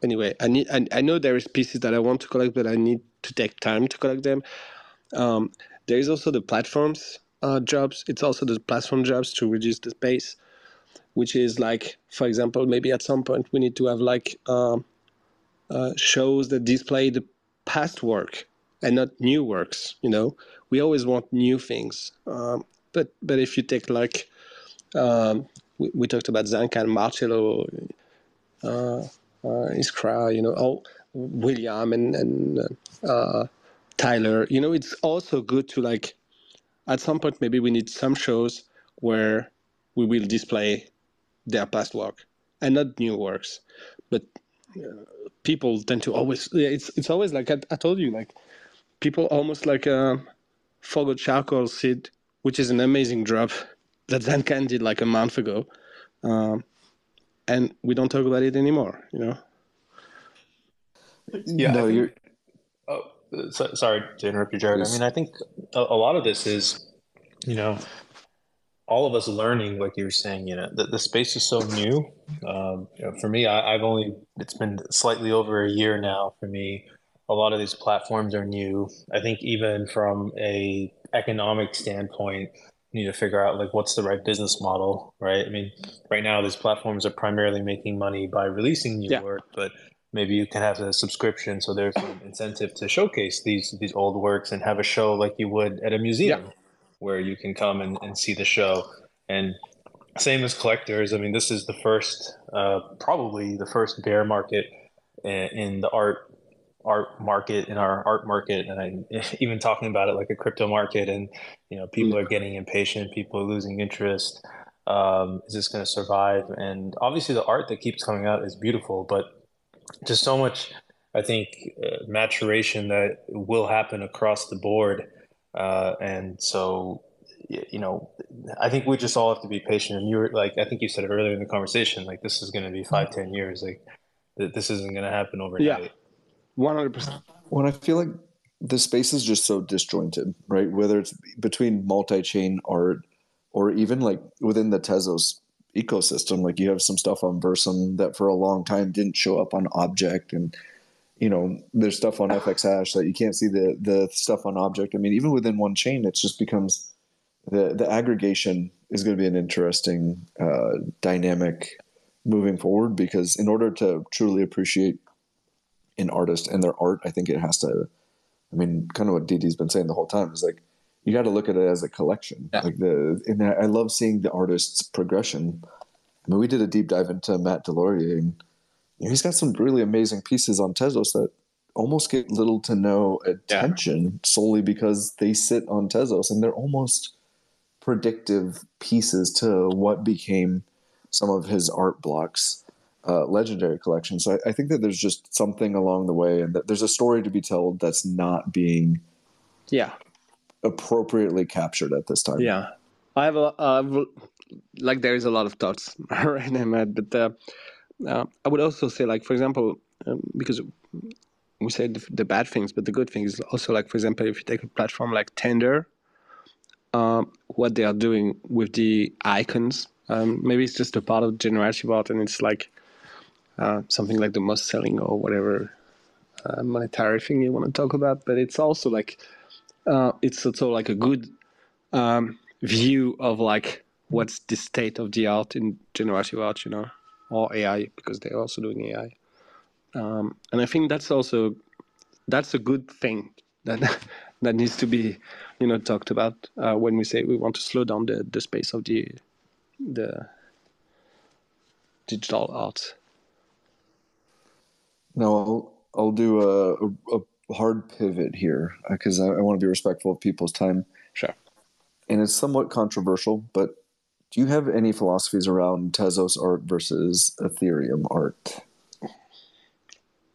anyway, I need I, I know there is pieces that I want to collect, but I need to take time to collect them. Um, there is also the platforms uh, jobs. It's also the platform jobs to reduce the space, which is like, for example, maybe at some point we need to have like um, uh, shows that display the past work and not new works. You know, we always want new things. Um, but but if you take like um, we, we talked about Zancan, Marcello, uh, uh, Iskra, you know, oh, William and and uh, Tyler. You know, it's also good to like at some point maybe we need some shows where we will display their past work and not new works but uh, people tend to always it's it's always like I, I told you like people almost like uh, forgot charcoal seed which is an amazing drop that Zancan did like a month ago um, and we don't talk about it anymore you know Yeah, no, think- you're Oh, uh, so, sorry to interrupt you, Jared. I mean, I think a, a lot of this is, you know, all of us learning, like you were saying, you know, the, the space is so new. Um, you know, for me, I, I've only, it's been slightly over a year now for me. A lot of these platforms are new. I think even from a economic standpoint, you need to figure out like what's the right business model, right? I mean, right now these platforms are primarily making money by releasing new Yeah. work, but maybe you can have a subscription so there's an incentive to showcase these these old works and have a show like you would at a museum where you can come and, and see the show and same as collectors i mean this is the first uh, probably the first bear market in, in the art art market in our art market and I, *laughs* even talking about it like a crypto market and you know people are getting impatient people are losing interest um, is this going to survive? And obviously the art that keeps coming out is beautiful but just so much i think uh, maturation that will happen across the board uh, and so you know i think we just all have to be patient and you were like i think you said it earlier in the conversation like this is going to be five ten years like th- this isn't going to happen overnight 100% when I feel like the space is just so disjointed, right? Whether it's between multi-chain art or even like within the Tezos ecosystem, like you have some stuff on Versum that for a long time didn't show up on Object, and you know there's stuff on FX Hash that you can't see the the stuff on Object. I mean, even within one chain, it just becomes the the aggregation is going to be an interesting uh, dynamic moving forward because in order to truly appreciate an artist and their art, I think it has to. I mean, kind of what Didi's been saying the whole time is like you got to look at it as a collection. Yeah. Like the and I I love seeing the artist's progression. I mean, we did a deep dive into Matt DesLauriers, and you know, he's got some really amazing pieces on Tezos that almost get little to no attention solely because they sit on Tezos and they're almost predictive pieces to what became some of his art blocks uh, legendary collection. So I, I think that there's just something along the way, and that there's a story to be told that's not being yeah appropriately captured at this time. Yeah, I have a uh, like there is a lot of thoughts *laughs* right now, Matt. But uh, uh, I would also say, like for example, um, because we said the, the bad things, but the good things is also like for example, if you take a platform like Tender, um, what they are doing with the icons, um, maybe it's just a part of generative art, and it's like uh, something like the most selling or whatever uh, monetary thing you want to talk about, but it's also like uh, it's also like a good um, view of like what's the state of the art in generative art, you know, or AI because they're also doing AI. Um, and I think that's also that's a good thing that *laughs* that needs to be you know talked about uh, when we say we want to slow down the, the space of the the digital art. Now I'll, I'll do a, a, a hard pivot here because I, I want to be respectful of people's time. Sure. And it's somewhat controversial, but do you have any philosophies around Tezos art versus Ethereum art?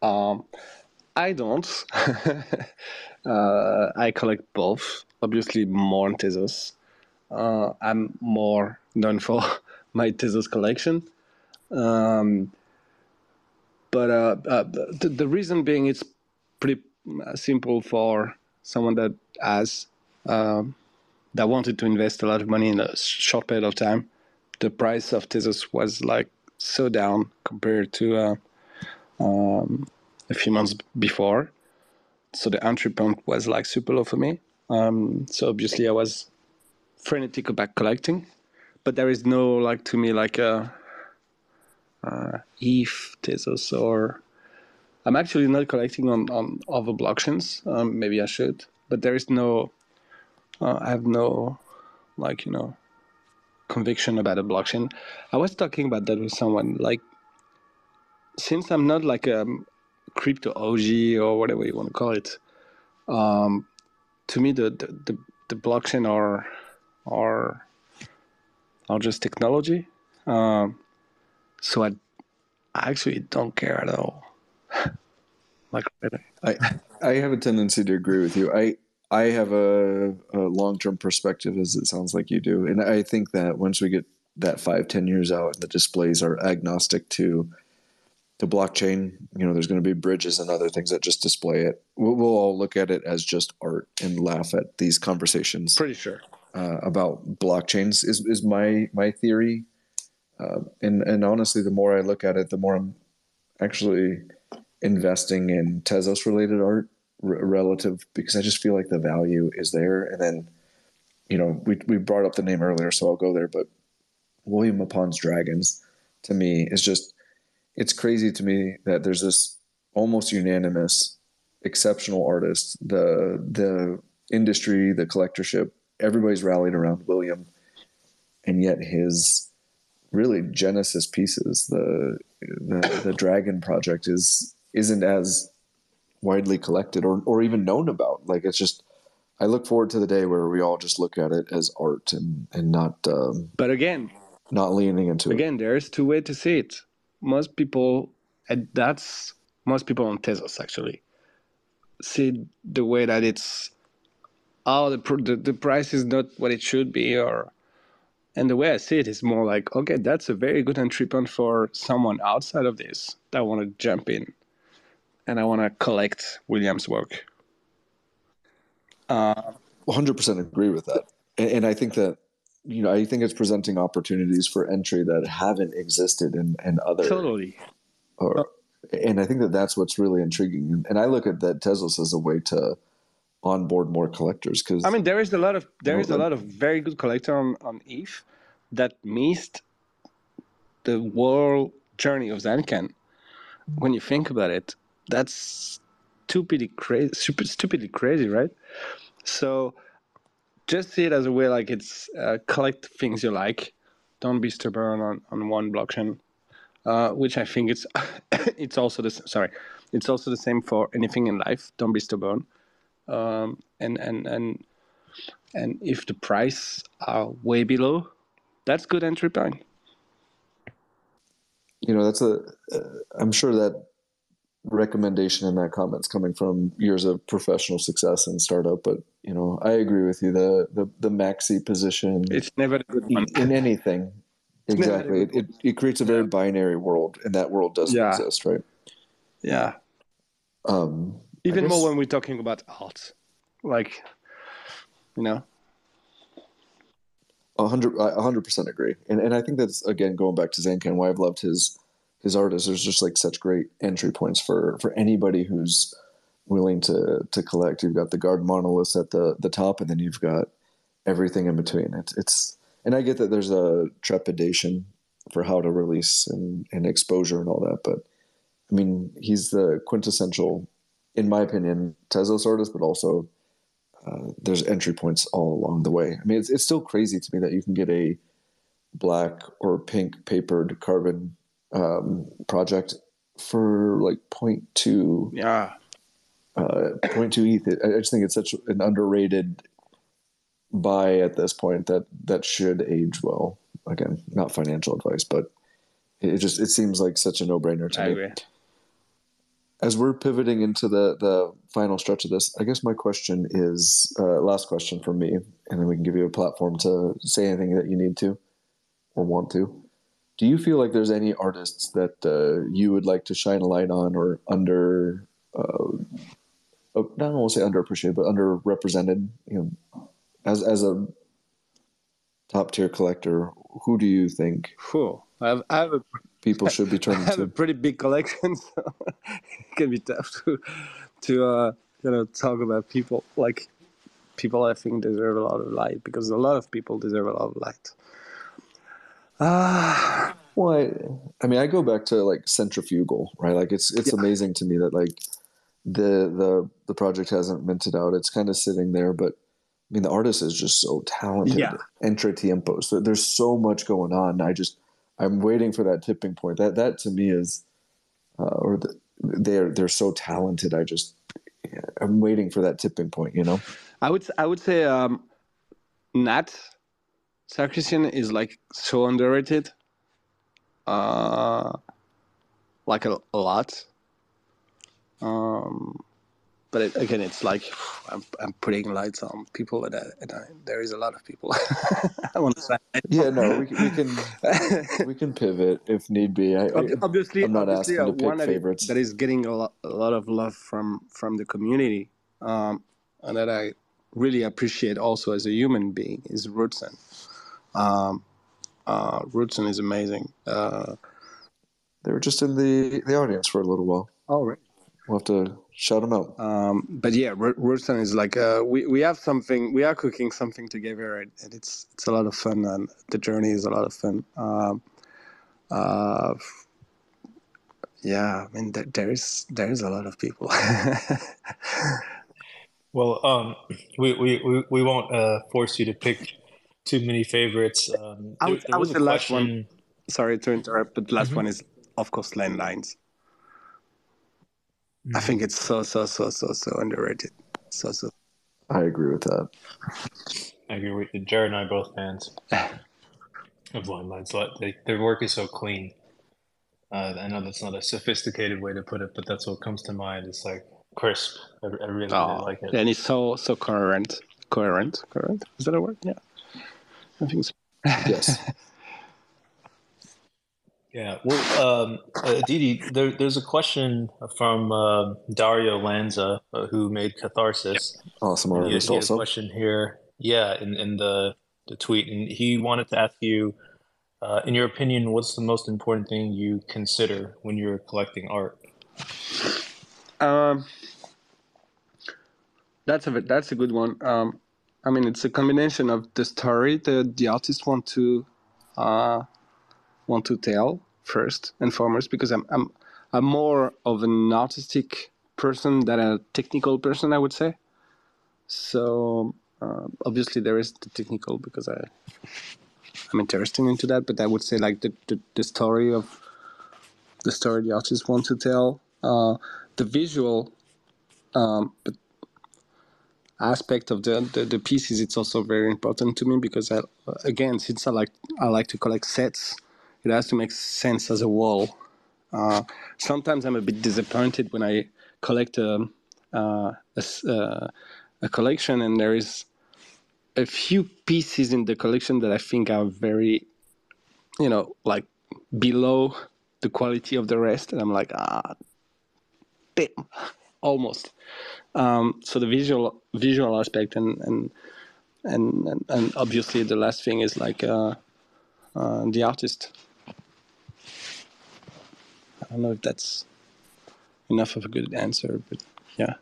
Um, I don't. *laughs* uh, I collect both. Obviously, more on Tezos. Uh, I'm more known for *laughs* my Tezos collection. Um, but uh, uh, the, the reason being it's pretty uh, simple for someone that has um, that wanted to invest a lot of money in a short period of time. The price of Tezos was like so down compared to uh, um, a few months before, so the entry point was like super low for me. Um, so obviously I was frenetic about collecting, but there is no like to me like a uh, ETH, Tezos, or I'm actually not collecting on on other blockchains. Um, maybe I should, but there is no. Uh, I have no, like you know, conviction about a blockchain. I was talking about that with someone. Like, since I'm not like a crypto OG or whatever you want to call it, um, to me the, the the, the blockchain are are are just technology. Um, so I, I actually don't care at all. *laughs* like I I have a tendency to agree with you. I I have a, a long term perspective, as it sounds like you do, and I think that once we get that five ten years out, and the displays are agnostic to the blockchain. You know, there's going to be bridges and other things that just display it. We'll, we'll all look at it as just art and laugh at these conversations. Pretty sure uh, about blockchains is is my my theory. Uh, and and honestly, the more I look at it, the more I'm actually investing in Tezos related art r- relative because I just feel like the value is there. And then, you know, we we brought up the name earlier, so I'll go there. But William Mapan's Dragons to me is just it's crazy to me that there's this almost unanimous exceptional artist the the industry the collectorship everybody's rallied around william and yet his really genesis pieces. The the, the dragon project is isn't as widely collected or, or even known about. Like it's just i look forward to the day where we all just look at it as art and and not um, but again not leaning into it. again there's two way to see it. Most people and that's most people on Tezos actually see the way that it's oh the, the the price is not what it should be or and the way I see it is more like okay that's a very good entry point for someone outside of this that want to jump in and I want to collect William's work. Uh, 100% agree with that. And, and I think that you know, I think it's presenting opportunities for entry that haven't existed in, in other. Totally. Or, and I think that that's what's really intriguing. And I look at that Tezos as a way to onboard more collectors because I mean there is a lot of there is a lot of very good collector on, on ETH that missed the world journey of Zancan. When you think about it, that's stupidly crazy, super stupidly crazy, right? So just see it as a way like it's uh, collect things you like. Don't be stubborn on, on one blockchain, uh, which I think it's *coughs* it's also the sorry, it's also the same for anything in life. Don't be stubborn, um, and and and and if the price are way below, that's good entry point. You know, that's a. am uh, sure that recommendation and that comment's coming from years of professional success in startup, but you know, I agree with you. The the the maxi position it's never one. in anything. *laughs* It's exactly. It, it, it creates a very binary world and that world doesn't yeah. exist, right? Yeah. Um even guess, more when we're talking about art. Like you know. A hundred, hundred percent agree, and and I think that's again going back to Zancan. Why I've loved his his art is there's just like such great entry points for for anybody who's willing to to collect. You've got the Garden Monoliths at the the top, and then you've got everything in between. It's it's and I get that there's a trepidation for how to release and, and exposure and all that, but I mean he's the quintessential, in my opinion, Tezos artist, but also uh, there's entry points all along the way. I mean, it's it's still crazy to me that you can get a black or pink papered carbon um, project for like 0.2 Yeah. uh, 0.2 ETH. I I just think it's such an underrated buy at this point that that should age well. Again, not financial advice, but it just it seems like such a no brainer to I me. agree. As we're pivoting into the the final stretch of this, I guess my question is uh, last question from me, and then we can give you a platform to say anything that you need to or want to. Do you feel like there's any artists that uh, you would like to shine a light on or under, uh, oh, not want to say underappreciated, but underrepresented? You know, as as a top tier collector, who do you think Phew. I have, I have a people *laughs* should be I turning have a to? pretty big collection, *laughs* so it can be tough to to uh, you know talk about people like people I think deserve a lot of light because a lot of people deserve a lot of light. Ah, Well, I, I mean, I go back to like centrifugal, right? Like it's it's amazing to me that like the the the project hasn't minted out. It's kind of sitting there, but I mean, the artist is just so talented. Yeah. Entre tiempos. There- There's so much going on. I just I'm waiting for that tipping point. That that to me is, uh, or the, they're they're so talented. I just I'm waiting for that tipping point. You know. I would I would say um, Nat Sarkissian is like so underrated, uh, like a, a lot. Um, but it, again, it's like I'm, I'm putting lights on people, and, I, and I, there is a lot of people. *laughs* I want to say. Yeah. No. We, can- we can *laughs* we can pivot if need be. I, obviously, I'm not obviously, asking to pick one favorites. that is getting a lot, a lot of love from from the community, um, and that I really appreciate also as a human being is Rootson. Um, uh, Rootson is amazing. Uh, they were just in the the audience for a little while. all right. We'll have to shout them out. Um, but yeah, Ro- Rootson is like uh, we we have something. We are cooking something together, and, and it's it's a lot of fun, and the journey is a lot of fun. Um, uh, yeah, I mean there, there is there is a lot of people. *laughs* Well, um, we, we, we, we won't uh, force you to pick too many favorites. Um, I there- would- there I was the say last one. Sorry to interrupt, but the last Mhm. one is of course landlines. I Mhm. think it's so so so so so underrated. So so. I agree with that. I agree with you. Jared and I both fans *sighs* of Landlines. Like, They, their work is so clean. Uh, I know that's not a sophisticated way to put it, but that's what comes to mind. It's like crisp. I, I really Oh, like it. and it's so so coherent. Coherent, coherent. Is that a word? Yeah, I think so. Yes. *laughs* Yeah. Well, um, uh, Didi, there, there's a question from uh, Dario Lanza, uh, who made Catharsis. Awesome He, artist he had a question here. Yeah, in, in the, the tweet. And he wanted to ask you, uh, in your opinion, what's the most important thing you consider when you're collecting art? Um, that's a that's a good one. Um, I mean, it's a combination of the story that the artist want to uh, want to tell first and foremost, because I'm I'm I'm more of an artistic person than a technical person, I would say. So uh, obviously there is the technical because I I'm interested into that, but I would say like the the, the story of the story the artist want to tell. Uh, the visual um, aspect of the, the the pieces it's also very important to me because I, again since I like I like to collect sets it has to make sense as a wall uh, sometimes I'm a bit disappointed when I collect a uh, a, uh, a collection and there is a few pieces in the collection that I think are very you know like below the quality of the rest and I'm like ah damn, almost. Um, so the visual visual aspect and and and and, and obviously the last thing is like uh, uh, the artist. I don't know if that's enough of a good answer, but yeah.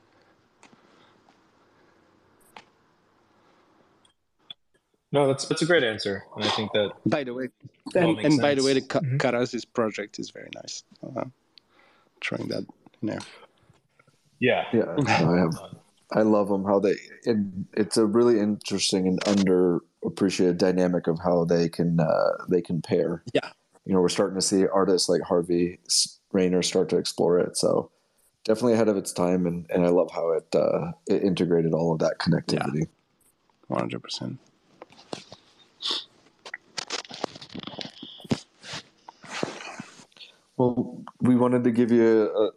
No, that's that's a great answer, and I think that By the way, and, and by the way, the sense. Ka- Mhm. Karasis project is very nice. Uh, throwing that in there. yeah, Yeah, I have I love them how they. And it's a really interesting and underappreciated dynamic of how they can uh, they can pair. Yeah. You know, we're starting to see artists like Harvey Rayner start to explore it. So definitely ahead of its time, and, and I love how it uh, it integrated all of that connectivity. One hundred percent. Well, we wanted to give you a,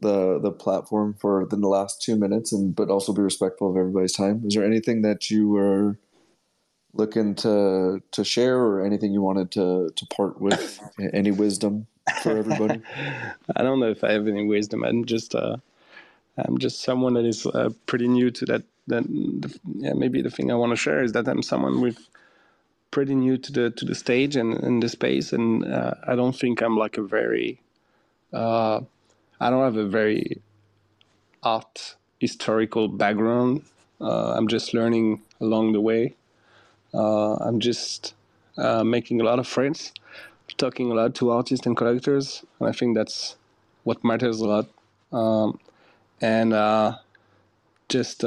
the the platform for the last two minutes, and but also be respectful of everybody's time. Is there anything that you were looking to to share, or anything you wanted to to part with? any wisdom for everybody? *laughs* I don't know if I have any wisdom. I'm just uh, I'm just someone that is uh, pretty new to that. That yeah, maybe the thing I want to share is that I'm someone with pretty new to the to the stage and, and the space, and uh, I don't think I'm like a very uh, I don't have a very art historical background. Uh, I'm just learning along the way. Uh, I'm just uh, making a lot of friends, talking a lot to artists and collectors, and I think that's what matters a lot. Um, and uh, just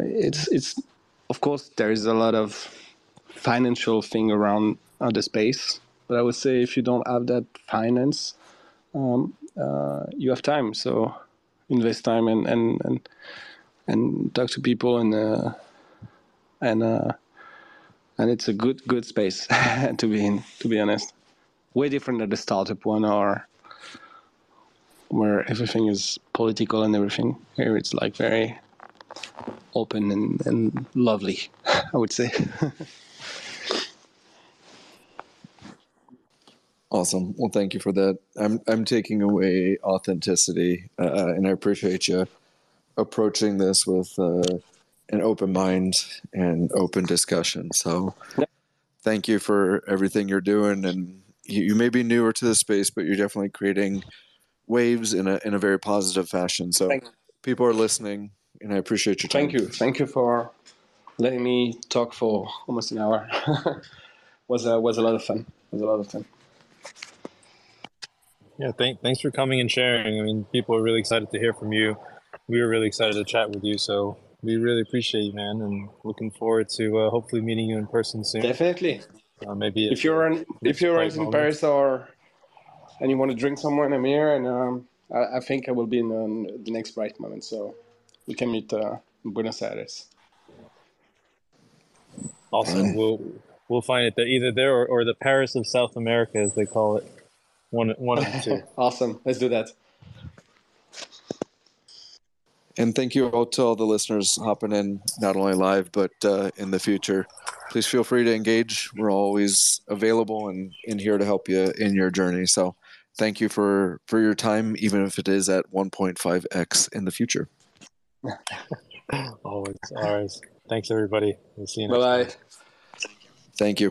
it's it's of course there is a lot of financial thing around the space, but I would say if you don't have that finance um, uh, you have time. So invest time and and and, and talk to people and uh, and uh, and it's a good good space *laughs* to be in. To be honest, way different than the startup one or where everything is political and everything. Here it's like very open and, and lovely, *laughs* I would say. Awesome. Well, thank you for that. I'm I'm taking away authenticity, uh, and I appreciate you approaching this with uh, an open mind and open discussion. So, thank you for everything you're doing. And you, you may be newer to the space, but you're definitely creating waves in a in a very positive fashion. So, people are listening, and I appreciate your time. Thank you. Thank you for letting me talk for almost an hour. *laughs* was a, was a lot of fun. Was a lot of fun. Yeah, thank, thanks for coming and sharing. I mean, people are really excited to hear from you. We were really excited to chat with you. So we really appreciate you, man, and looking forward to uh, hopefully meeting you in person soon. Definitely. Uh, maybe if you're in, if you're in Paris or and you want to drink somewhere, I'm here, and um, I, I, think I will be in the, the next bright moment. So we can meet uh, in Buenos Aires. Awesome. We'll we'll find it there, either there or, or the Paris of South America, as they call it. One, one of the two. *laughs* awesome. Let's do that. And thank you all to all the listeners hopping in, not only live, but uh, in the future. Please feel free to engage. We're always available and in here to help you in your journey. So thank you for, for your time, even if it is at 1.5x in the future. *laughs* always. Always. Thanks, everybody. We'll see you next Bye-bye. Time. Thank you.